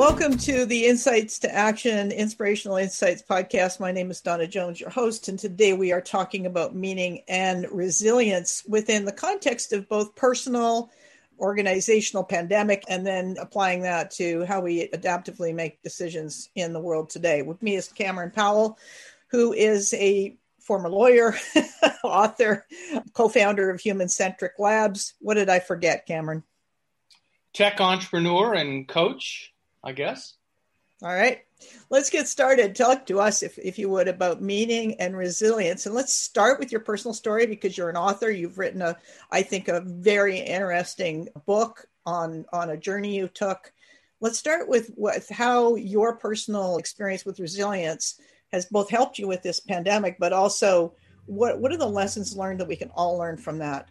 Welcome to the Insights to Action Inspirational Insights podcast. My name is Donna Jones, your host, and today we are talking about meaning and resilience within the context of both personal, organizational, pandemic, and then applying that to how we adaptively make decisions in the world today. With me is Cameron Powell, who is a former lawyer, author, co founder of Human Centric Labs. What did I forget, Cameron? Tech entrepreneur and coach I guess. All right. Let's get started. Talk to us, if, if you would, about meaning and resilience. And let's start with your personal story because you're an author. You've written a, I think, a very interesting book on, on a journey you took. Let's start with, with how your personal experience with resilience has both helped you with this pandemic, but also what, what are the lessons learned that we can all learn from that?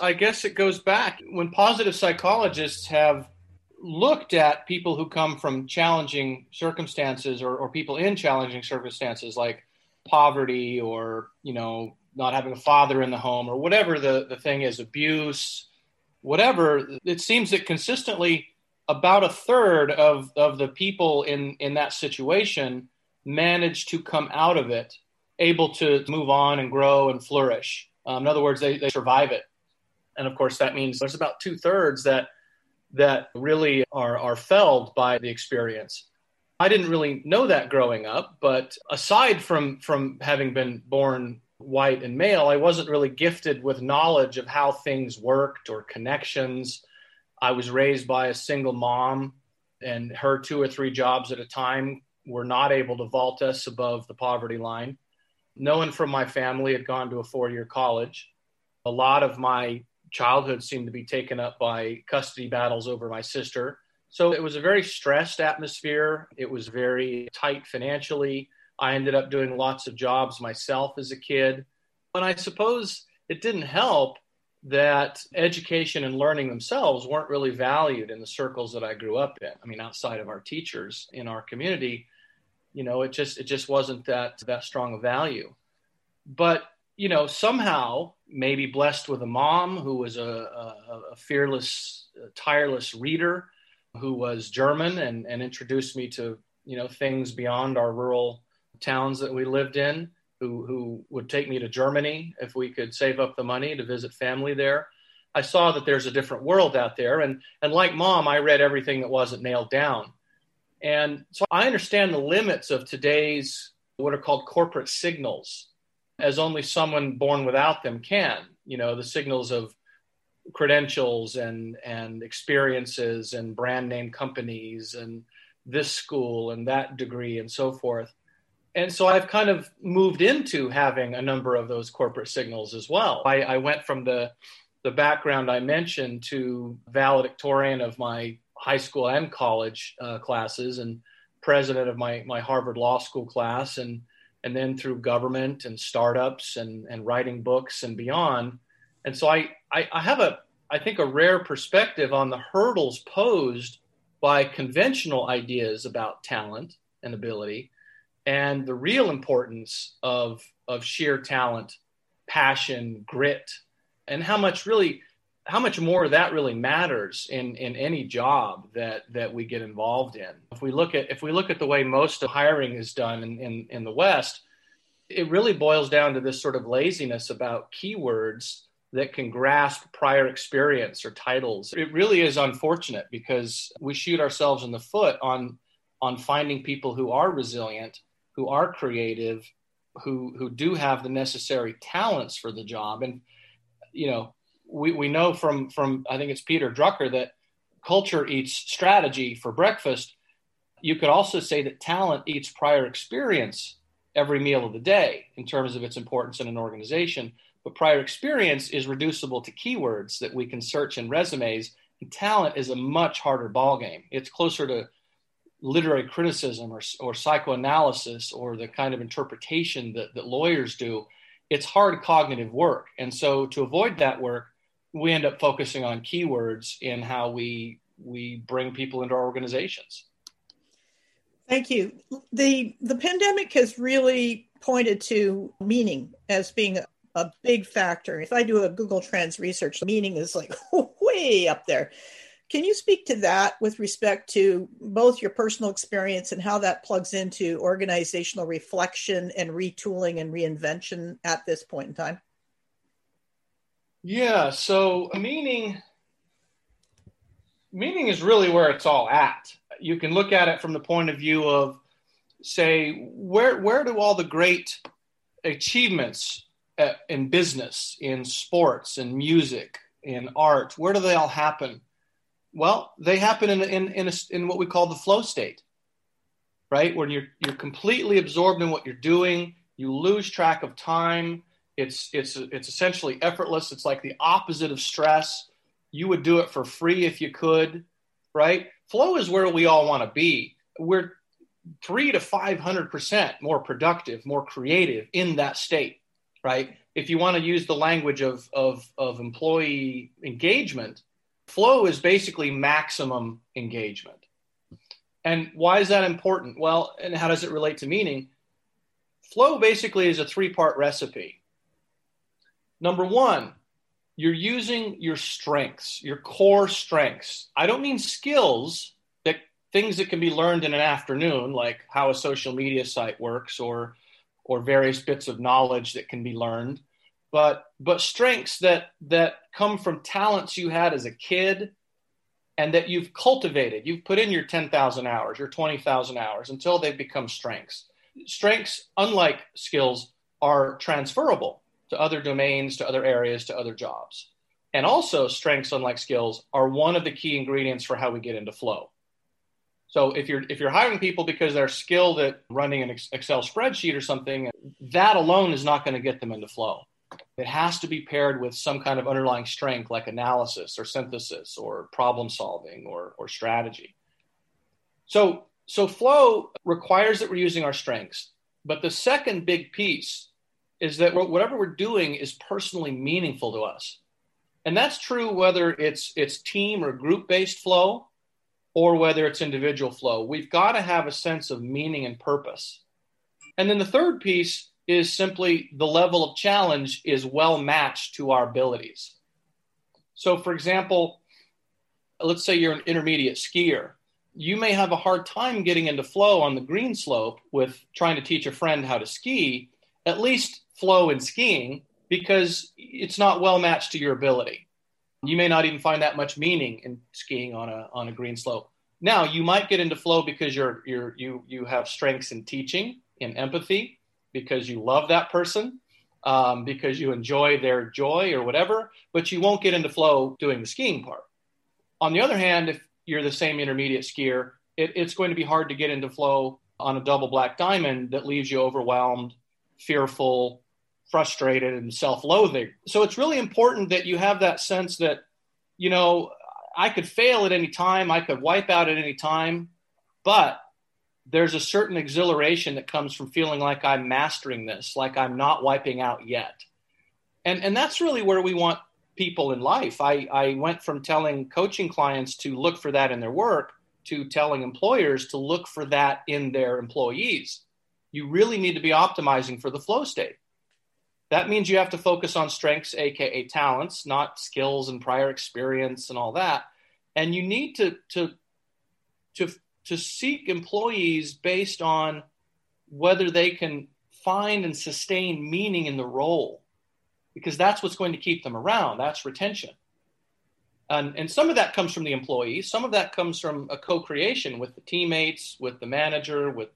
I guess it goes back when positive psychologists have looked at people who come from challenging circumstances or, or people in challenging circumstances like poverty or you know not having a father in the home or whatever the, the thing is abuse whatever it seems that consistently about a third of, of the people in, in that situation manage to come out of it able to move on and grow and flourish. Um, in other words they, they survive it. And of course that means there's about two thirds that that really are, are felled by the experience. I didn't really know that growing up, but aside from, from having been born white and male, I wasn't really gifted with knowledge of how things worked or connections. I was raised by a single mom, and her two or three jobs at a time were not able to vault us above the poverty line. No one from my family had gone to a four year college. A lot of my childhood seemed to be taken up by custody battles over my sister. So it was a very stressed atmosphere. It was very tight financially. I ended up doing lots of jobs myself as a kid. And I suppose it didn't help that education and learning themselves weren't really valued in the circles that I grew up in. I mean, outside of our teachers in our community, you know, it just it just wasn't that that strong a value. But you know, somehow maybe blessed with a mom who was a, a, a fearless, tireless reader, who was German and, and introduced me to you know things beyond our rural towns that we lived in. Who who would take me to Germany if we could save up the money to visit family there. I saw that there's a different world out there, and and like mom, I read everything that wasn't nailed down, and so I understand the limits of today's what are called corporate signals as only someone born without them can. You know, the signals of credentials and and experiences and brand name companies and this school and that degree and so forth. And so I've kind of moved into having a number of those corporate signals as well. I, I went from the the background I mentioned to valedictorian of my high school and college uh, classes and president of my my Harvard Law School class and and then through government and startups and, and writing books and beyond. And so I, I, I have a, I think, a rare perspective on the hurdles posed by conventional ideas about talent and ability and the real importance of, of sheer talent, passion, grit, and how much really how much more that really matters in, in any job that, that we get involved in. If we look at if we look at the way most of hiring is done in, in, in the West, it really boils down to this sort of laziness about keywords that can grasp prior experience or titles. It really is unfortunate because we shoot ourselves in the foot on on finding people who are resilient, who are creative, who who do have the necessary talents for the job. And you know, we, we know from from I think it's Peter Drucker that culture eats strategy for breakfast. You could also say that talent eats prior experience every meal of the day in terms of its importance in an organization. But prior experience is reducible to keywords that we can search in resumes. And talent is a much harder ballgame. It's closer to literary criticism or, or psychoanalysis or the kind of interpretation that, that lawyers do. It's hard cognitive work. And so to avoid that work, we end up focusing on keywords in how we we bring people into our organizations. Thank you. The the pandemic has really pointed to meaning as being a, a big factor. If I do a Google Trends research, meaning is like way up there. Can you speak to that with respect to both your personal experience and how that plugs into organizational reflection and retooling and reinvention at this point in time? Yeah, so meaning meaning is really where it's all at. You can look at it from the point of view of say where where do all the great achievements uh, in business, in sports, in music, in art, where do they all happen? Well, they happen in in in, a, in what we call the flow state, right? When you're you're completely absorbed in what you're doing, you lose track of time. It's it's it's essentially effortless. It's like the opposite of stress. You would do it for free if you could, right? Flow is where we all want to be. We're three to five hundred percent more productive, more creative in that state, right? If you want to use the language of of, of employee engagement, flow is basically maximum engagement. And why is that important? Well, and how does it relate to meaning? Flow basically is a three part recipe. Number one, you're using your strengths, your core strengths. I don't mean skills that things that can be learned in an afternoon, like how a social media site works or or various bits of knowledge that can be learned but but strengths that that come from talents you had as a kid and that you've cultivated. You've put in your 10,000 hours your 20,000 hours until they become strengths. Strengths unlike skills are transferable to other domains to other areas to other jobs and also strengths unlike skills are one of the key ingredients for how we get into flow so if you're if you're hiring people because they're skilled at running an excel spreadsheet or something that alone is not going to get them into flow it has to be paired with some kind of underlying strength like analysis or synthesis or problem solving or, or strategy. So, so flow requires that we're using our strengths. But the second big piece is that whatever we're doing is personally meaningful to us. And that's true whether it's it's team or group based flow or whether it's individual flow. We've got to have a sense of meaning and purpose. And then the third piece is simply the level of challenge is well matched to our abilities. So, for example, let's say you're an intermediate skier. You may have a hard time getting into flow on the green slope with trying to teach a friend how to ski, at least flow in skiing, because it's not well matched to your ability. You may not even find that much meaning in skiing on a, on a green slope. Now, you might get into flow because you're, you're, you, you have strengths in teaching, in empathy, because you love that person, um, because you enjoy their joy or whatever, but you won't get into flow doing the skiing part. On the other hand, if you're the same intermediate skier, it, it's going to be hard to get into flow on a double black diamond that leaves you overwhelmed, fearful, frustrated, and self loathing. So it's really important that you have that sense that, you know, I could fail at any time, I could wipe out at any time, but there's a certain exhilaration that comes from feeling like I'm mastering this, like I'm not wiping out yet. And, and that's really where we want people in life. I, I went from telling coaching clients to look for that in their work to telling employers to look for that in their employees. You really need to be optimizing for the flow state. That means you have to focus on strengths, aka talents, not skills and prior experience and all that. And you need to to to to seek employees based on whether they can find and sustain meaning in the role because that's what's going to keep them around. That's retention. And, and some of that comes from the employees. Some of that comes from a co-creation with the teammates with the manager with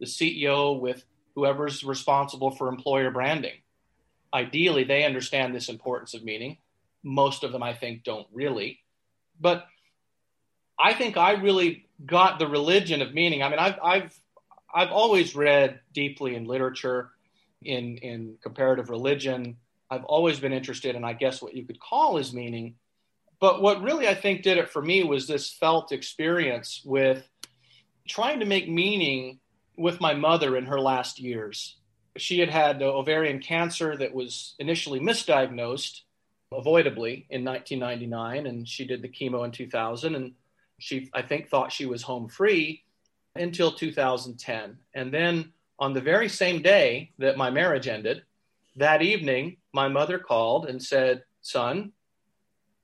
the ceo with whoever's responsible for employer branding ideally they understand this importance of meaning most of them i think don't really but i think i really got the religion of meaning. I mean, I've I've I've always read deeply in literature, in in comparative religion. I've always been interested in, I guess, what you could call is meaning. But what really I think did it for me was this felt experience with trying to make meaning with my mother in her last years. She had had uh, ovarian cancer that was initially misdiagnosed avoidably in 1999, and she did the chemo in 2000. And she, I think, thought she was home free until 2010. And then on the very same day that my marriage ended, that evening, my mother called and said, Son,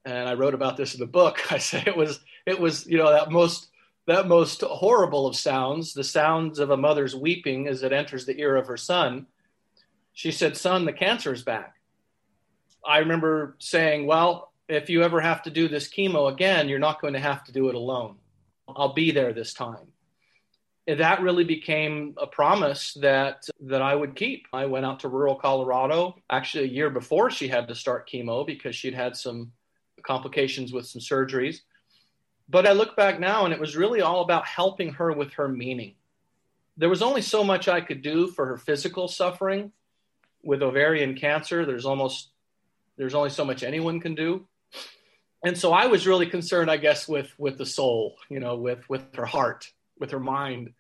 and I wrote about this in the book. I say it was it was you know that most that most horrible of sounds, the sounds of a mother's weeping as it enters the ear of her son. She said, "Son, the cancer is back." I remember saying, "Well, if you ever have to do this chemo again, you're not going to have to do it alone. I'll be there this time." that really became a promise that that I would keep. I went out to rural Colorado actually a year before she had to start chemo because she'd had some complications with some surgeries. But I look back now and it was really all about helping her with her meaning. There was only so much I could do for her physical suffering with ovarian cancer. There's almost there's only so much anyone can do. And so I was really concerned I guess with with the soul, you know, with with her heart with her mind.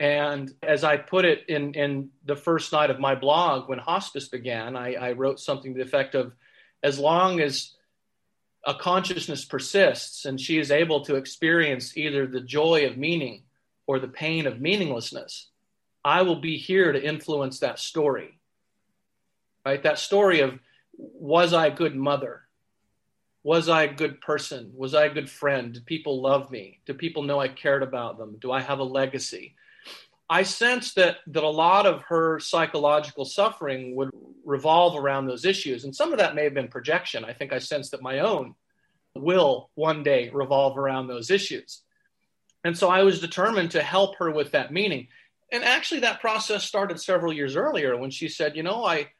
And as I put it in, in the first night of my blog, when hospice began, I, I wrote something to the effect of as long as a consciousness persists and she is able to experience either the joy of meaning or the pain of meaninglessness, I will be here to influence that story. Right? That story of was I a good mother? Was I a good person? Was I a good friend? Did people love me? Do people know I cared about them? Do I have a legacy? I sensed that that a lot of her psychological suffering would revolve around those issues, and some of that may have been projection. I think I sensed that my own will one day revolve around those issues, and so I was determined to help her with that meaning. And actually, that process started several years earlier when she said, "You know, I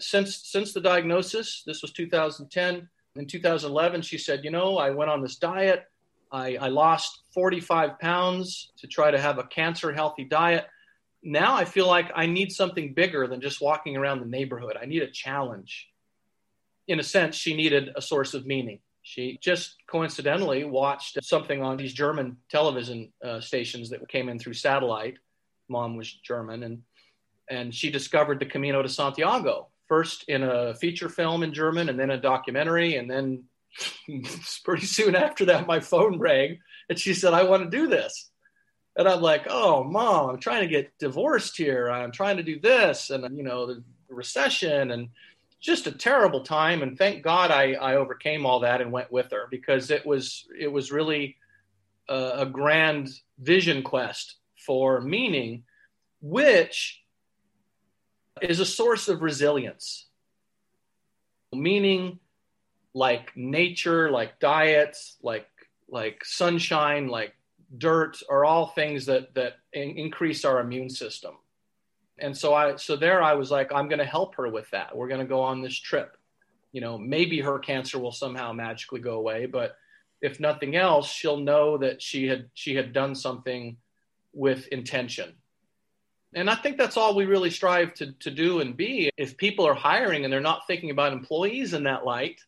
since since the diagnosis, this was 2010." in 2011, she said, You know, I went on this diet. I, I lost 45 pounds to try to have a cancer healthy diet. Now I feel like I need something bigger than just walking around the neighborhood. I need a challenge. In a sense, she needed a source of meaning. She just coincidentally watched something on these German television uh, stations that came in through satellite. Mom was German, and and she discovered the Camino de Santiago, first in a feature film in German and then a documentary. And then pretty soon after that, my phone rang and she said, I want to do this. And I'm like, oh, mom, I'm trying to get divorced here. I'm trying to do this. And, you know, the recession and just a terrible time. And thank God I, I overcame all that and went with her because it was, it was really a, a grand vision quest for meaning, which is a source of resilience, meaning like nature, like diets, like like sunshine, like dirt are all things that that in- increase our immune system. And so I so there I was like I'm going to help her with that. We're going to go on this trip. You know, maybe her cancer will somehow magically go away, but if nothing else, she'll know that she had she had done something with intention and I think that's all we really strive to, to do and be. If people are hiring and they're not thinking about employees in that light,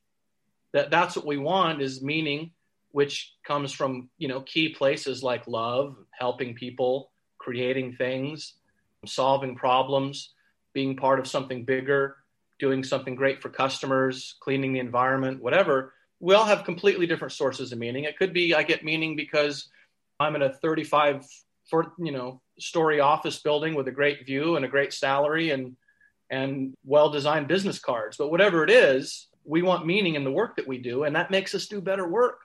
that that's what we want is meaning, which comes from, you know, key places like love, helping people, creating things, solving problems, being part of something bigger, doing something great for customers, cleaning the environment, whatever. We all have completely different sources of meaning. It could be I get meaning because I'm in a 35 for you know story office building with a great view and a great salary and and well designed business cards but whatever it is we want meaning in the work that we do and that makes us do better work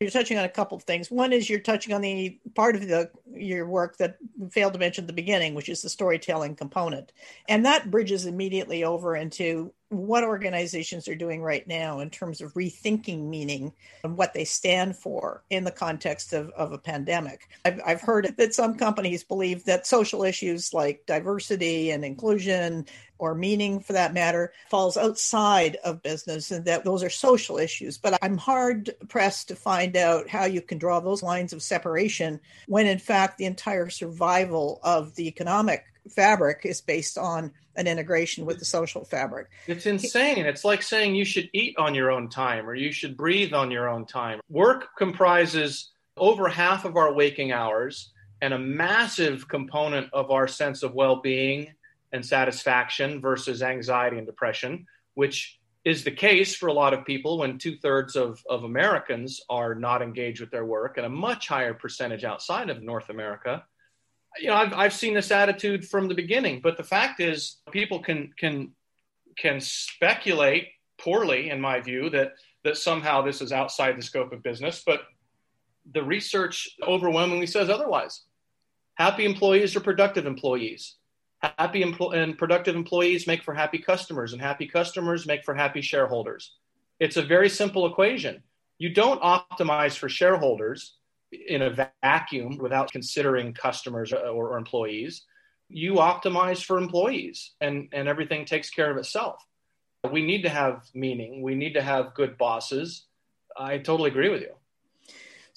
you're touching on a couple of things. One is you're touching on the part of the your work that failed to mention at the beginning, which is the storytelling component, and that bridges immediately over into what organizations are doing right now in terms of rethinking meaning and what they stand for in the context of, of a pandemic. I've, I've heard that some companies believe that social issues like diversity and inclusion or meaning for that matter falls outside of business and that those are social issues. But I'm hard pressed to find out how you can draw those lines of separation when in fact the entire survival of the economic fabric is based on an integration with the social fabric. It's insane. It's like saying you should eat on your own time or you should breathe on your own time. Work comprises over half of our waking hours and a massive component of our sense of well being and satisfaction versus anxiety and depression, which is the case for a lot of people when two thirds of, of Americans are not engaged with their work and a much higher percentage outside of North America you know, I've, I've seen this attitude from the beginning, but the fact is, people can can can speculate poorly, in my view, that that somehow this is outside the scope of business, but the research overwhelmingly says otherwise. Happy employees are productive employees. Happy empl- and productive employees make for happy customers, and happy customers make for happy shareholders. It's a very simple equation. You don't optimize for shareholders in a vacuum without considering customers or, or employees. You optimize for employees, and, and everything takes care of itself. We need to have meaning. We need to have good bosses. I totally agree with you.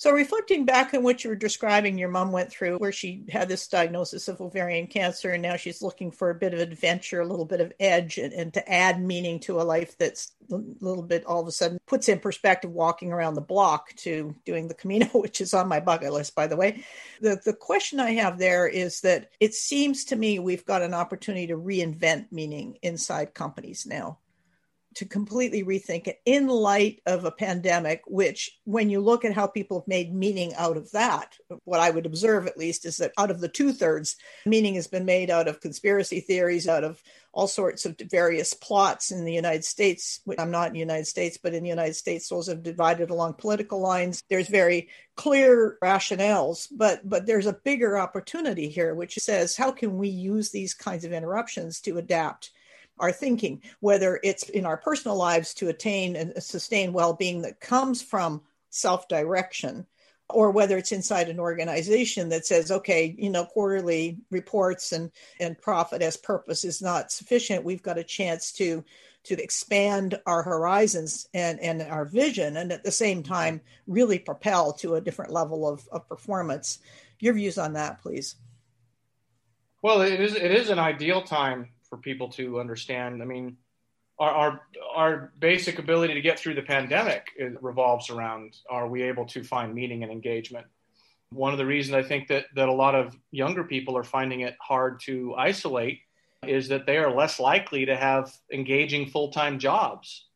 So, reflecting back on what you were describing, your mom went through where she had this diagnosis of ovarian cancer, and now she's looking for a bit of adventure, a little bit of edge, and, and, to add meaning to a life that's a little bit all of a sudden puts in perspective walking around the block to doing the Camino, which is on my bucket list, by the way. The, the question I have there is that it seems to me we've got an opportunity to reinvent meaning inside companies now to completely rethink it in light of a pandemic, which, when you look at how people have made meaning out of that, what I would observe at least is that out of the two thirds, meaning has been made out of conspiracy theories, out of all sorts of various plots in the United States. I'm not in the United States, but in the United States, those have divided along political lines. There's very clear rationales, but but there's a bigger opportunity here, which says how can we use these kinds of interruptions to adapt our thinking, whether it's in our personal lives to attain and sustain well being that comes from self direction, or whether it's inside an organization that says, okay, you know, quarterly reports and, and profit as purpose is not sufficient. We've got a chance to to expand our horizons and, and our vision and at the same time really propel to a different level of, of performance. Your views on that, please. Well, it is it is an ideal time people to understand. I mean, our, our, our basic ability to get through the pandemic revolves around are we able to find meaning and engagement? One of the reasons I think that, that a lot of younger people are finding it hard to isolate is that they are less likely to have engaging full time jobs.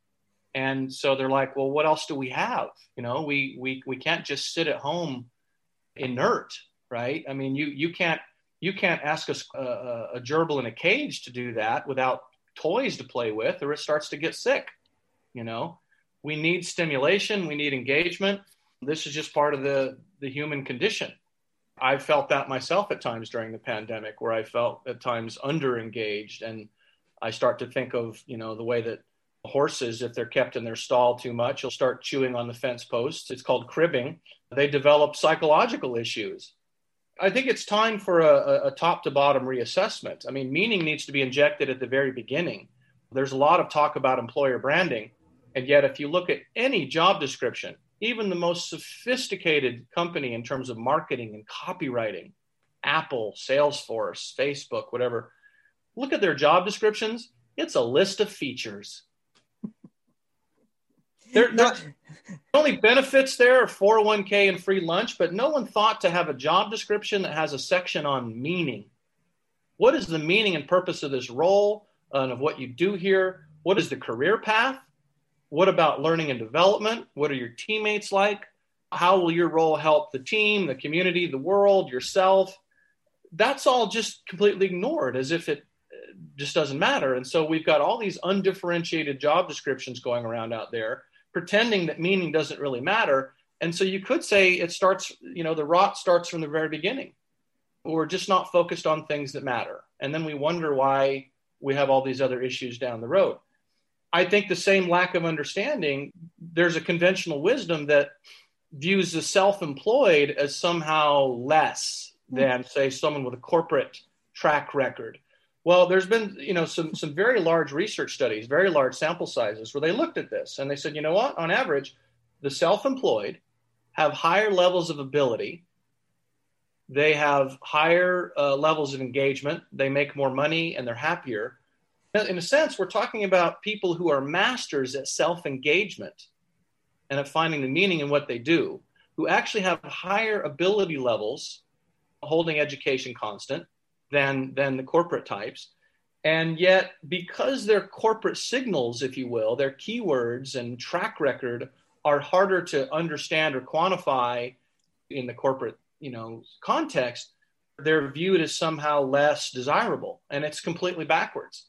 And so they're like, well, what else do we have? You know, we, we, we can't just sit at home inert, right? I mean, you, you can't you can't ask a, a, a gerbil in a cage to do that without toys to play with, or it starts to get sick. You know, we need stimulation, we need engagement. This is just part of the the human condition. I've felt that myself at times during the pandemic, where I felt at times under engaged, and I start to think of you know the way that horses, if they're kept in their stall too much, will start chewing on the fence posts. It's called cribbing. They develop psychological issues I think it's time for a, a top to bottom reassessment. I mean, meaning needs to be injected at the very beginning. There's a lot of talk about employer branding. And yet, if you look at any job description, even the most sophisticated company in terms of marketing and copywriting, Apple, Salesforce, Facebook, whatever, look at their job descriptions. It's a list of features. There, not, only benefits there are 401k and free lunch, but no one thought to have a job description that has a section on meaning. What is the meaning and purpose of this role and of what you do here? What is the career path? What about learning and development? What are your teammates like? How will your role help the team, the community, the world, yourself? That's all just completely ignored as if it uh, just doesn't matter. And so we've got all these undifferentiated job descriptions going around out there pretending that meaning doesn't really matter. And so you could say it starts, you know, the rot starts from the very beginning. We're just not focused on things that matter. And then we wonder why we have all these other issues down the road. I think the same lack of understanding, there's a conventional wisdom that views the self employed as somehow less than, hmm. say, someone with a corporate track record well, there's been you know some some very large research studies, very large sample sizes, where they looked at this and they said, you know what? On average, the self-employed have higher levels of ability. They have higher uh, levels of engagement. They make more money and they're happier. In a sense, we're talking about people who are masters at self-engagement and at finding the meaning in what they do, who actually have higher ability levels, holding education constant, than than the corporate types. And yet because their corporate signals if you will their keywords and track record are harder to understand or quantify in the corporate you know context they're viewed as somehow less desirable. And it's completely backwards.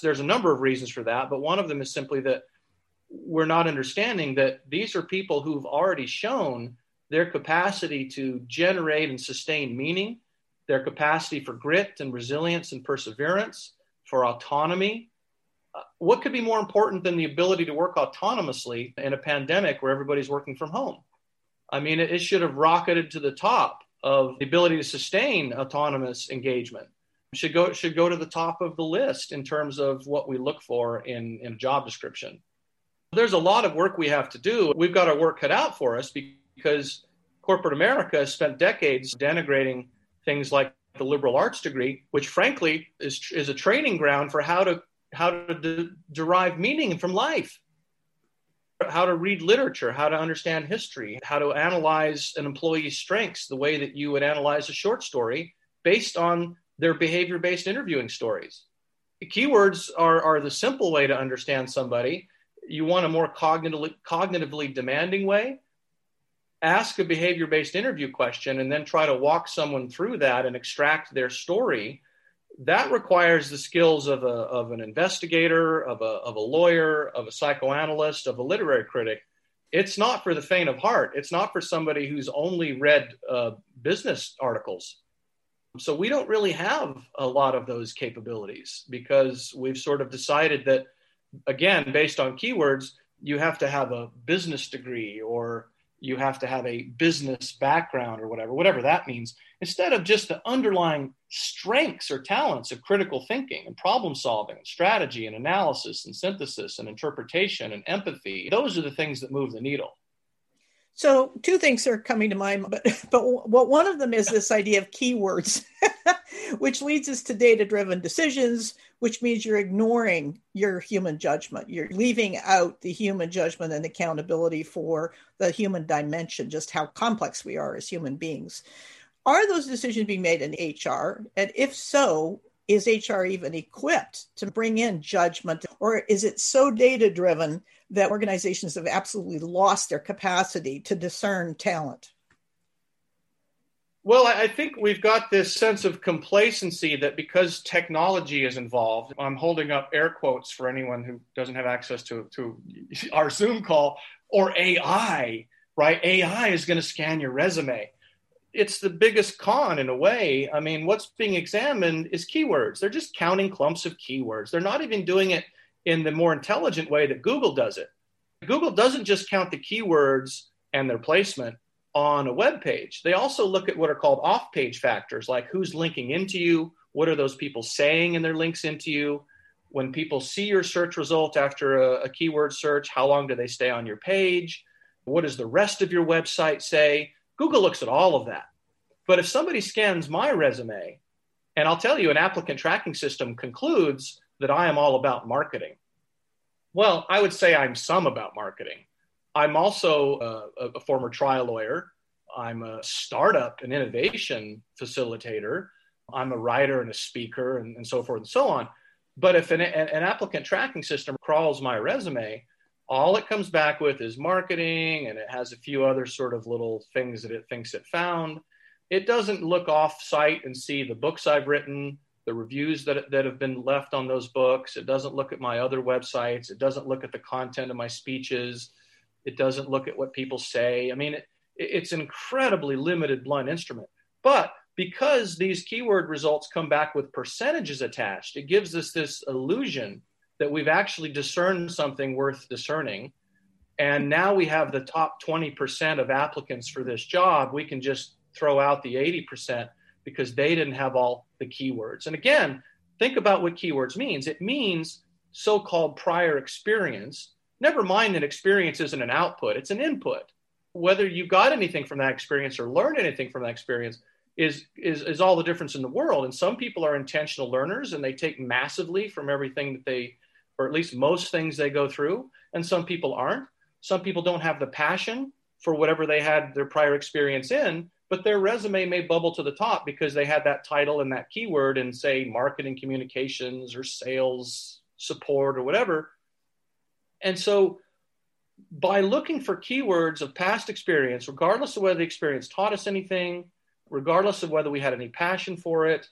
There's a number of reasons for that but one of them is simply that we're not understanding that these are people who've already shown their capacity to generate and sustain meaning, their capacity for grit and resilience and perseverance, for autonomy. Uh, what could be more important than the ability to work autonomously in a pandemic where everybody's working from home? I mean, it, it should have rocketed to the top of the ability to sustain autonomous engagement. should go should go to the top of the list in terms of what we look for in, in job description. There's a lot of work we have to do. We've got our work cut out for us because corporate America spent decades denigrating things like the liberal arts degree, which frankly is, is a training ground for how to how to de- derive meaning from life, how to read literature, how to understand history, how to analyze an employee's strengths the way that you would analyze a short story based on their behavior based interviewing stories. Keywords are, are the simple way to understand somebody. You want a more cognitively, cognitively demanding way, ask a behavior based interview question and then try to walk someone through that and extract their story. That requires the skills of, a, of an investigator, of a, of a lawyer, of a psychoanalyst, of a literary critic. It's not for the faint of heart. It's not for somebody who's only read uh, business articles. So we don't really have a lot of those capabilities because we've sort of decided that again, based on keywords, you have to have a business degree or you have to have a business background or whatever, whatever that means, instead of just the underlying strengths or talents of critical thinking and problem solving and strategy and analysis and synthesis and interpretation and empathy. Those are the things that move the needle. So two things are coming to mind, but but what one of them is this idea of keywords, which leads us to data-driven decisions, which means you're ignoring your human judgment. You're leaving out the human judgment and accountability for the human dimension, just how complex we are as human beings. Are those decisions being made in HR? And if so, is HR even equipped to bring in judgment, or is it so data driven that organizations have absolutely lost their capacity to discern talent? Well, I think we've got this sense of complacency that because technology is involved, I'm holding up air quotes for anyone who doesn't have access to, to our Zoom call, or AI, right? AI is going to scan your resume it's the biggest con in a way. I mean, what's being examined is keywords. They're just counting clumps of keywords. They're not even doing it in the more intelligent way that Google does it. Google doesn't just count the keywords and their placement on a web page. They also look at what are called off-page factors, like who's linking into you, what are those people saying in their links into you. When people see your search result after a, a keyword search, how long do they stay on your page? What does the rest of your website say? Google looks at all of that. But if somebody scans my resume, and I'll tell you, an applicant tracking system concludes that I am all about marketing. Well, I would say I'm some about marketing. I'm also a, a former trial lawyer. I'm a startup and innovation facilitator. I'm a writer and a speaker and, and so forth and so on. But if an, an applicant tracking system crawls my resume, all it comes back with is marketing and it has a few other sort of little things that it thinks it found. It doesn't look off site and see the books I've written, the reviews that, that have been left on those books. It doesn't look at my other websites. It doesn't look at the content of my speeches. It doesn't look at what people say. I mean, it, it's an incredibly limited blunt instrument. But because these keyword results come back with percentages attached, it gives us this illusion that we've actually discerned something worth discerning. And now we have the top 20% of applicants for this job. We can just throw out the 80% because they didn't have all the keywords. And again, think about what keywords means. It means so-called prior experience. Never mind that experience isn't an output, it's an input. Whether you got anything from that experience or learned anything from that experience is, is, is all the difference in the world. And some people are intentional learners and they take massively from everything that they or at least most things they go through, and some people aren't. Some people don't have the passion for whatever they had their prior experience in, but their resume may bubble to the top because they had that title and that keyword in, say, marketing communications or sales support or whatever. And so, by looking for keywords of past experience, regardless of whether the experience taught us anything, regardless of whether we had any passion for it,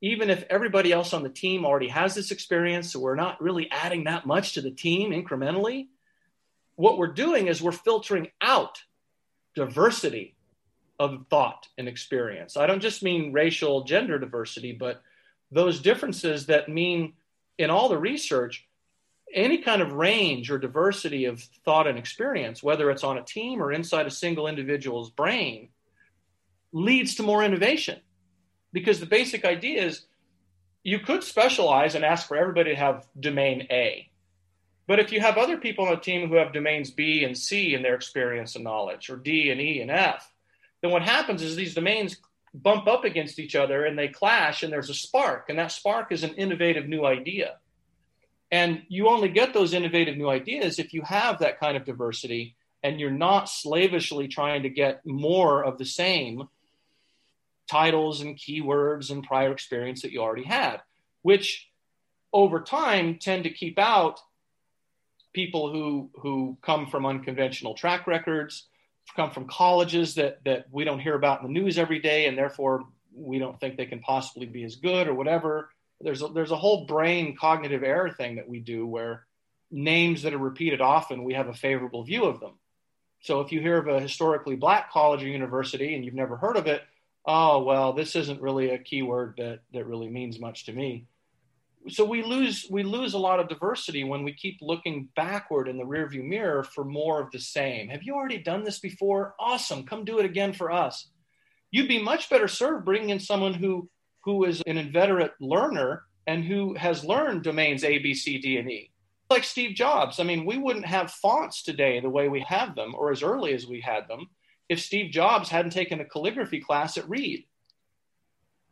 even if everybody else on the team already has this experience, so we're not really adding that much to the team incrementally, what we're doing is we're filtering out diversity of thought and experience. I don't just mean racial, gender diversity, but those differences that mean in all the research, any kind of range or diversity of thought and experience, whether it's on a team or inside a single individual's brain, leads to more innovation. Because the basic idea is you could specialize and ask for everybody to have domain A. But if you have other people on a team who have domains B and C in their experience and knowledge, or D and E and F, then what happens is these domains bump up against each other and they clash, and there's a spark. And that spark is an innovative new idea. And you only get those innovative new ideas if you have that kind of diversity and you're not slavishly trying to get more of the same titles and keywords and prior experience that you already had, which over time tend to keep out people who who come from unconventional track records, come from colleges that that we don't hear about in the news every day, and therefore we don't think they can possibly be as good or whatever. There's a, there's a whole brain cognitive error thing that we do where names that are repeated often we have a favorable view of them. So if you hear of a historically black college or university and you've never heard of it, oh well, this isn't really a keyword that that really means much to me so we lose we lose a lot of diversity when we keep looking backward in the rearview mirror for more of the same. Have you already done this before? Awesome, come do it again for us. You'd be much better served bringing in someone who who is an inveterate learner and who has learned domains A, B, C, D, and E. Like Steve Jobs. I mean, we wouldn't have fonts today the way we have them or as early as we had them if Steve Jobs hadn't taken a calligraphy class at Reed.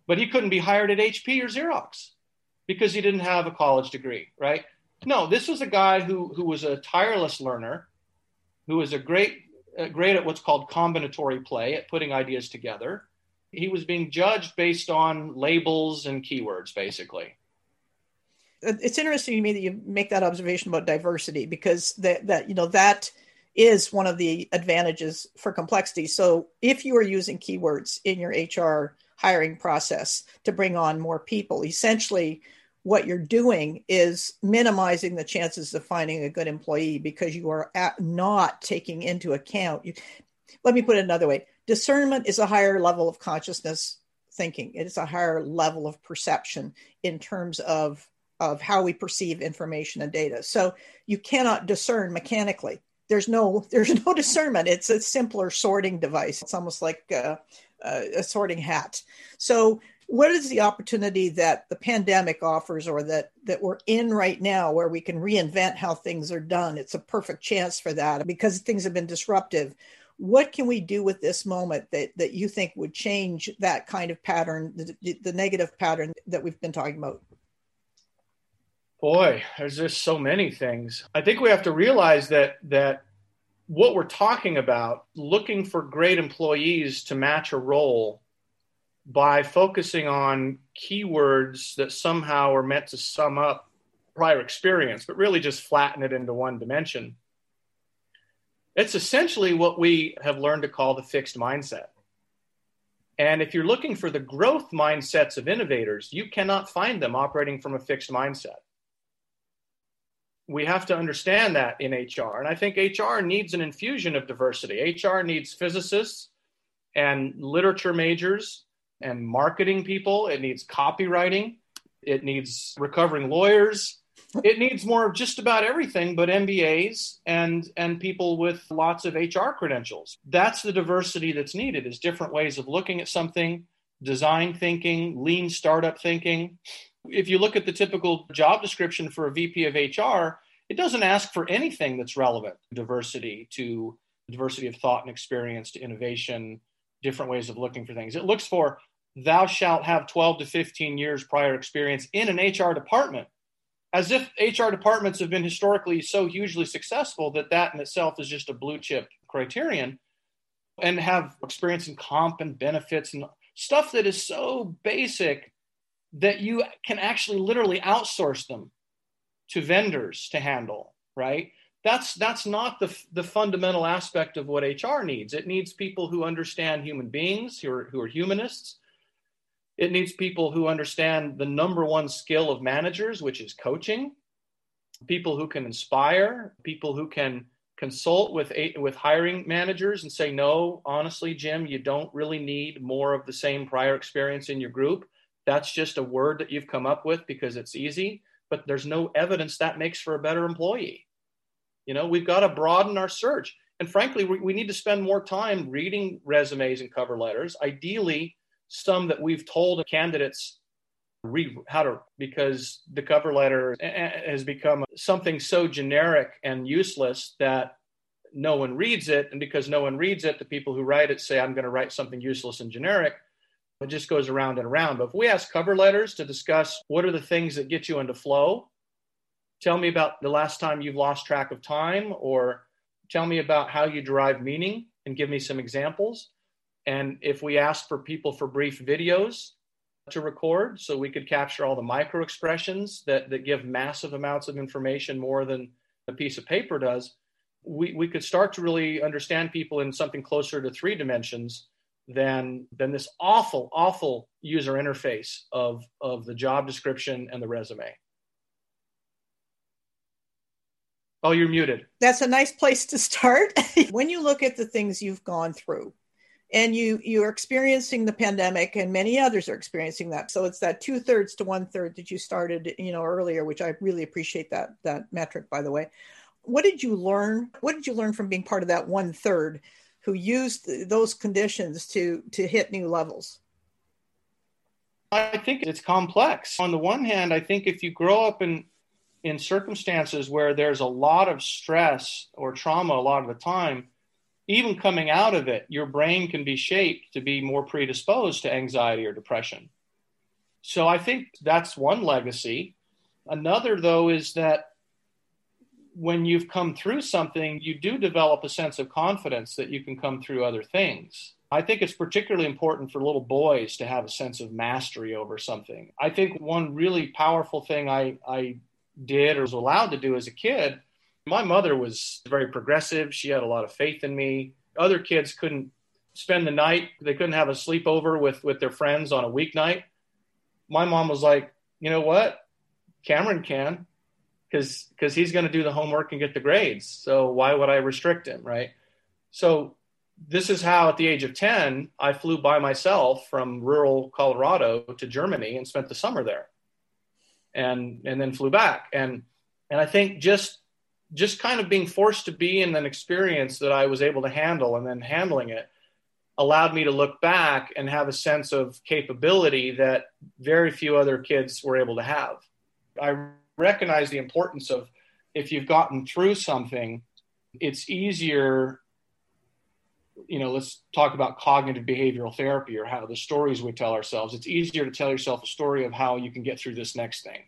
But he couldn't be hired at HP or Xerox because he didn't have a college degree, right? No, this was a guy who who was a tireless learner, who was a great uh, great at what's called combinatory play, at putting ideas together. He was being judged based on labels and keywords, basically. It's interesting to me that you make that observation about diversity because that that you know that is one of the advantages for complexity. So if you are using keywords in your HR hiring process to bring on more people. Essentially, what you're doing is minimizing the chances of finding a good employee because you are not taking into account. You, let me put it another way discernment is a higher level of consciousness thinking, it is a higher level of perception in terms of, of how we perceive information and data. So you cannot discern mechanically. There's no there's no discernment. It's a simpler sorting device. It's almost like uh, a sorting hat. So, what is the opportunity that the pandemic offers, or that that we're in right now, where we can reinvent how things are done? It's a perfect chance for that because things have been disruptive. What can we do with this moment that that you think would change that kind of pattern, the, the negative pattern that we've been talking about? Boy, there's just so many things. I think we have to realize that that what we're talking about, looking for great employees to match a role by focusing on keywords that somehow are meant to sum up prior experience, but really just flatten it into one dimension. It's essentially what we have learned to call the fixed mindset. And if you're looking for the growth mindsets of innovators, you cannot find them operating from a fixed mindset we have to understand that in HR. And I think HR needs an infusion of diversity. HR needs physicists and literature majors and marketing people. It needs copywriting. It needs recovering lawyers. It needs more of just about everything but MBAs and and people with lots of HR credentials. That's the diversity that's needed is different ways of looking at something, design thinking, lean startup thinking, if you look at the typical job description for a VP of HR, it doesn't ask for anything that's relevant diversity to diversity of thought and experience to innovation, different ways of looking for things. It looks for thou shalt have 12 to 15 years prior experience in an HR department, as if HR departments have been historically so hugely successful that that in itself is just a blue chip criterion, and have experience in comp and benefits and stuff that is so basic that you can actually literally outsource them to vendors to handle, right? That's that's not the the fundamental aspect of what HR needs. It needs people who understand human beings, who are who are humanists. It needs people who understand the number one skill of managers, which is coaching. People who can inspire, people who can consult with with hiring managers and say no honestly jim you don't really need more of the same prior experience in your group. That's just a word that you've come up with because it's easy but there's no evidence that makes for a better employee. You know we've got to broaden our search. And frankly we, we need to spend more time reading resumes and cover letters. Ideally some that we've told candidates how to because the cover letter has become something so generic and useless that no one reads it. And because no one reads it the people who write it say i'm going to write something useless and generic. It just goes around and around. But if we ask cover letters to discuss what are the things that get you into flow tell me about the last time you've lost track of time or tell me about how you derive meaning and give me some examples and if we ask for people for brief videos to record so we could capture all the micro expressions that, that give massive amounts of information more than a piece of paper does we, we could start to really understand people in something closer to three dimensions than than this awful awful user interface of of the job description and the resume. Oh you're muted. That's a nice place to start. When you look at the things you've gone through and you you're experiencing the pandemic and many others are experiencing that. So it's that two-thirds to one-third that you started you know earlier which i really appreciate that that metric by the way. What did you learn what did you learn from being part of that one-third who used those conditions to to hit new levels? I think it's complex. On the one hand i think if you grow up in in circumstances where there's a lot of stress or trauma a lot of the time even coming out of it, your brain can be shaped to be more predisposed to anxiety or depression. So I think that's one legacy. Another, though, is that when you've come through something, you do develop a sense of confidence that you can come through other things. I think it's particularly important for little boys to have a sense of mastery over something. I think one really powerful thing I, I did or was allowed to do as a kid my mother was very progressive. She had a lot of faith in me. Other kids couldn't spend the night. They couldn't have a sleepover with with their friends on a weeknight. My mom was like, "You know what? Cameron can because because he's going to do the homework and get the grades. So why would I restrict him, right? So this is how at the age of 10 I flew by myself from rural Colorado to Germany and spent the summer there. And and then flew back and and I think just just kind of being forced to be in an experience that I was able to handle and then handling it allowed me to look back and have a sense of capability that very few other kids were able to have. I recognize the importance of if you've gotten through something, it's easier. You know, let's talk about cognitive behavioral therapy or how the stories we tell ourselves. It's easier to tell yourself a story of how you can get through this next thing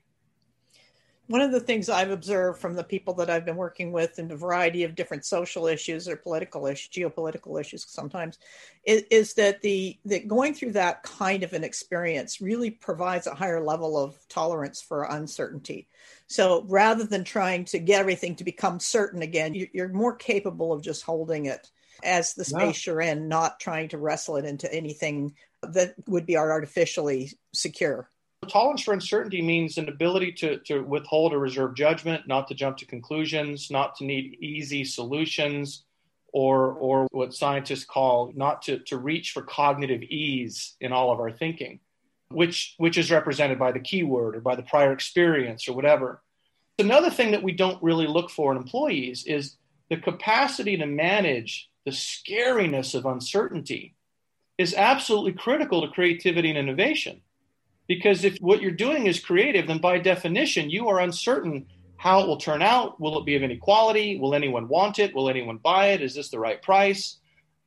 one of the things I've observed from the people that I've been working with in a variety of different social issues or political issues, geopolitical issues sometimes, is, is, that the that going through that kind of an experience really provides a higher level of tolerance for uncertainty. So rather than trying to get everything to become certain again, you're more capable of just holding it as the space you're in, not trying to wrestle it into anything that would be artificially secure. Tolerance for uncertainty means an ability to, to withhold or reserve judgment, not to jump to conclusions, not to need easy solutions, or, or what scientists call not to, to reach for cognitive ease in all of our thinking, which, which is represented by the keyword or by the prior experience or whatever. Another thing that we don't really look for in employees is the capacity to manage the scariness of uncertainty is absolutely critical to creativity and innovation. Because if what you're doing is creative, then by definition, you are uncertain how it will turn out. Will it be of any quality? Will anyone want it? Will anyone buy it? Is this the right price?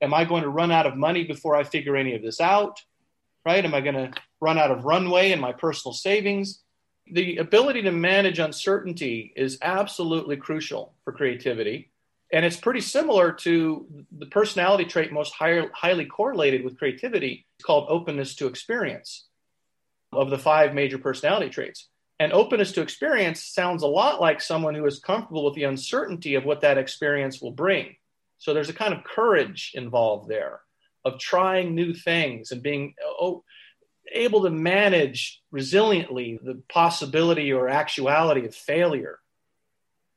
Am I going to run out of money before I figure any of this out? Right? Am I going to run out of runway in my personal savings? The ability to manage uncertainty is absolutely crucial for creativity. And it's pretty similar to the personality trait most high, highly correlated with creativity called openness to experience of the five major personality traits. And openness to experience sounds a lot like someone who is comfortable with the uncertainty of what that experience will bring. So there's a kind of courage involved there of trying new things and being oh, able to manage resiliently the possibility or actuality of failure.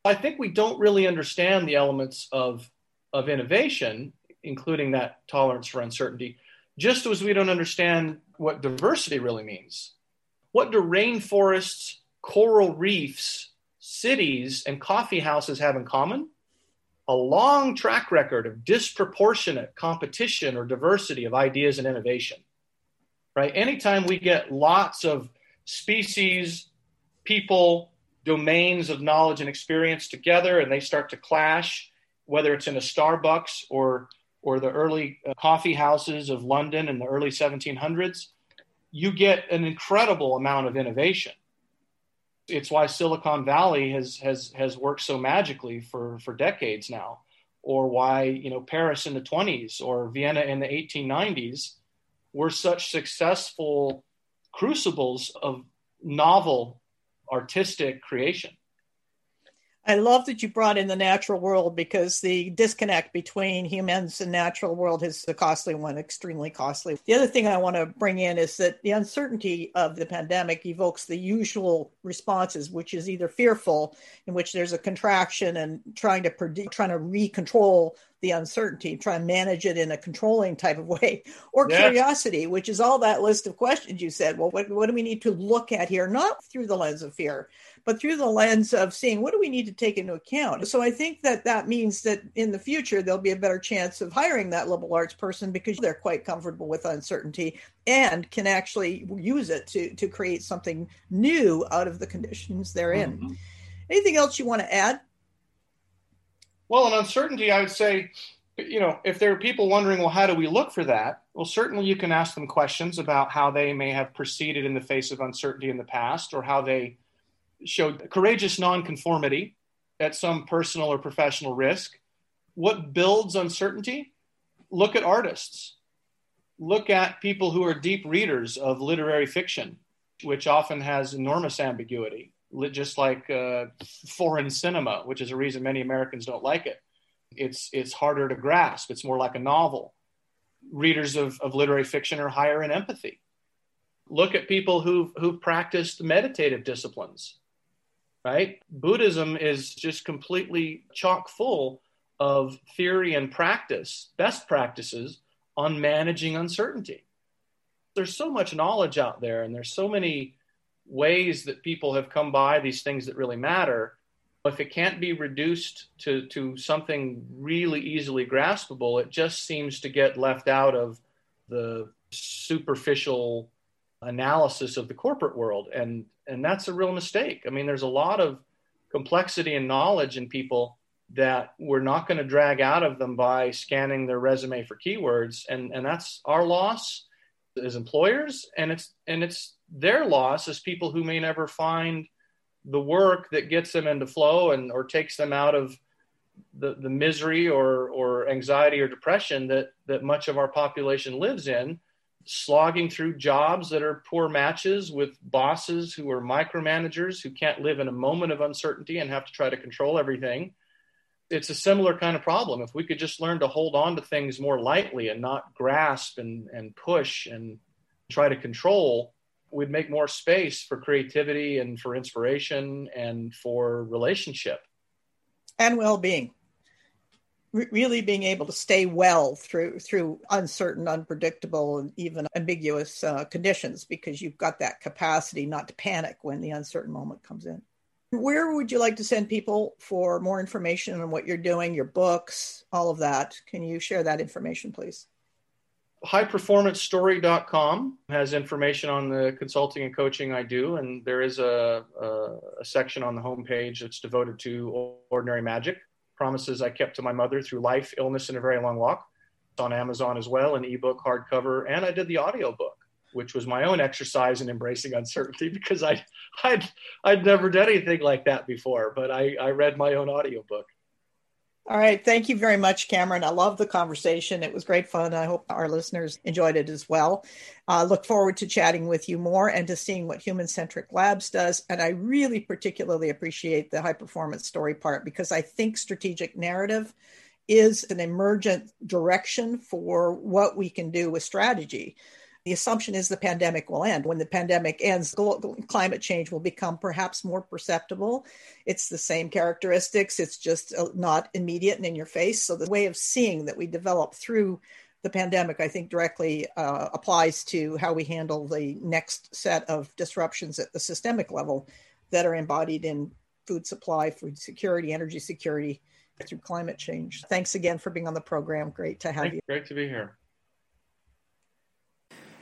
I think we don't really understand the elements of, of innovation, including that tolerance for uncertainty, just as we don't understand what diversity really means. What do rainforests, coral reefs, cities, and coffee houses have in common? A long track record of disproportionate competition or diversity of ideas and innovation. Right? Anytime we get lots of species, people, domains of knowledge and experience together and they start to clash, whether it's in a Starbucks or or the early uh, coffee houses of London in the early 1700s, you get an incredible amount of innovation. It's why Silicon Valley has has has worked so magically for for decades now, or why you know Paris in the 20s or Vienna in the 1890s were such successful crucibles of novel artistic creation. I love that you brought in the natural world because the disconnect between humans and natural world is a costly one, extremely costly. The other thing I want to bring in is that the uncertainty of the pandemic evokes the usual responses, which is either fearful, in which there's a contraction and trying to predict, trying to recontrol the uncertainty, try and manage it in a controlling type of way, or yeah. curiosity, which is all that list of questions you said. Well, what, what do we need to look at here? Not through the lens of fear, but through the lens of seeing what do we need to take into account. So I think that that means that in the future, there'll be a better chance of hiring that liberal arts person because they're quite comfortable with uncertainty and can actually use it to, to create something new out of the conditions they're in. Mm-hmm. Anything else you want to add? Well, in uncertainty, I would say, you know, if there are people wondering, well, how do we look for that? Well, certainly you can ask them questions about how they may have proceeded in the face of uncertainty in the past or how they showed courageous nonconformity at some personal or professional risk. What builds uncertainty? Look at artists. Look at people who are deep readers of literary fiction, which often has enormous ambiguity just like uh, foreign cinema, which is a reason many Americans don't like it. It's it's harder to grasp. It's more like a novel. Readers of, of literary fiction are higher in empathy. Look at people who've who've practiced meditative disciplines. Right? Buddhism is just completely chock full of theory and practice, best practices on managing uncertainty. There's so much knowledge out there, and there's so many ways that people have come by these things that really matter if it can't be reduced to, to something really easily graspable, it just seems to get left out of the superficial analysis of the corporate world. And, and that's a real mistake. I mean, there's a lot of complexity and knowledge in people that we're not going to drag out of them by scanning their resume for keywords. And, and that's our loss as employers. And it's, and it's their loss as people who may never find the work that gets them into flow and or takes them out of the, the misery or, or anxiety or depression that, that much of our population lives in, slogging through jobs that are poor matches with bosses who are micromanagers who can't live in a moment of uncertainty and have to try to control everything. It's a similar kind of problem. If we could just learn to hold on to things more lightly and not grasp and, and push and try to control, we'd make more space for creativity and for inspiration and for relationship and really being able to stay well through through uncertain unpredictable and even ambiguous uh, conditions because you've got that capacity not to panic when the uncertain moment comes in. Where would you like to send people for more information on what you're doing your books all of that? Can you share that information please? Highperformancestory.com has information on the consulting and coaching I do, and there is a, a, a, section on the homepage that's devoted to ordinary magic, promises I kept to my mother through life, illness, and a very long walk. It's on Amazon as well, an ebook, hardcover, and I did the audiobook, which was my own exercise in embracing uncertainty because I, I'd, I'd never done anything like that before, but I, I read my own audiobook. All right. Thank you very much, Cameron. I love the conversation. It was great fun. I hope our listeners enjoyed it as well. Uh, look forward to chatting with you more and to seeing what Human Centric Labs does. And I really particularly appreciate the high performance story part because I think strategic narrative is an emergent direction for what we can do with strategy. The assumption is the pandemic will end. When the pandemic ends, climate change will become perhaps more perceptible. It's the same characteristics, it's just uh, not immediate and in your face. So, the way of seeing that we develop through the pandemic, I think, directly uh, applies to how we handle the next set of disruptions at the systemic level that are embodied in food supply, food security, energy security through climate change. Thanks again for being on the program. Great to have you. Great to be here.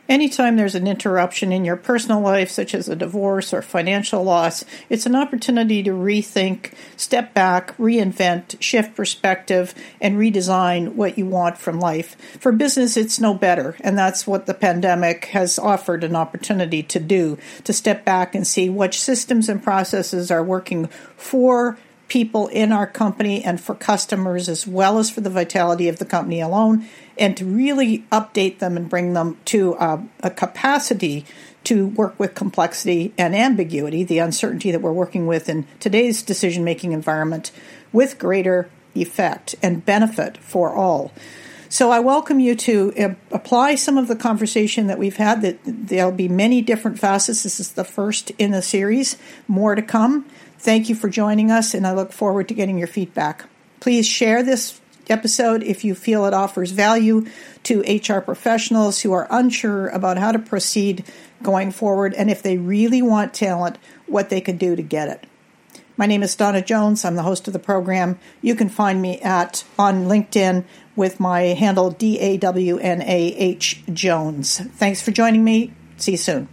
Anytime there's an interruption in your personal life, such as a divorce or financial loss, it's an opportunity to rethink, step back, reinvent, shift perspective, and redesign what you want from life. For business, it's no better. And that's what the pandemic has offered an opportunity to do to step back and see which systems and processes are working for people in our company and for customers as well as for the vitality of the company alone, and to really update them and bring them to a, a capacity to work with complexity and ambiguity, the uncertainty that we're working with in today's decision making environment, with greater effect and benefit for all. So I welcome you to uh, apply some of the conversation that we've had. That there'll be many different facets. This is the first in the series. More to come. Thank you for joining us, and I look forward to getting your feedback. Please share this episode if you feel it offers value to HR professionals who are unsure about how to proceed going forward and if they really want talent, what they can do to get it. My name is Dawna Jones. I'm the host of the program. You can find me at on LinkedIn with my handle D A W N A H Jones. Thanks for joining me. See you soon.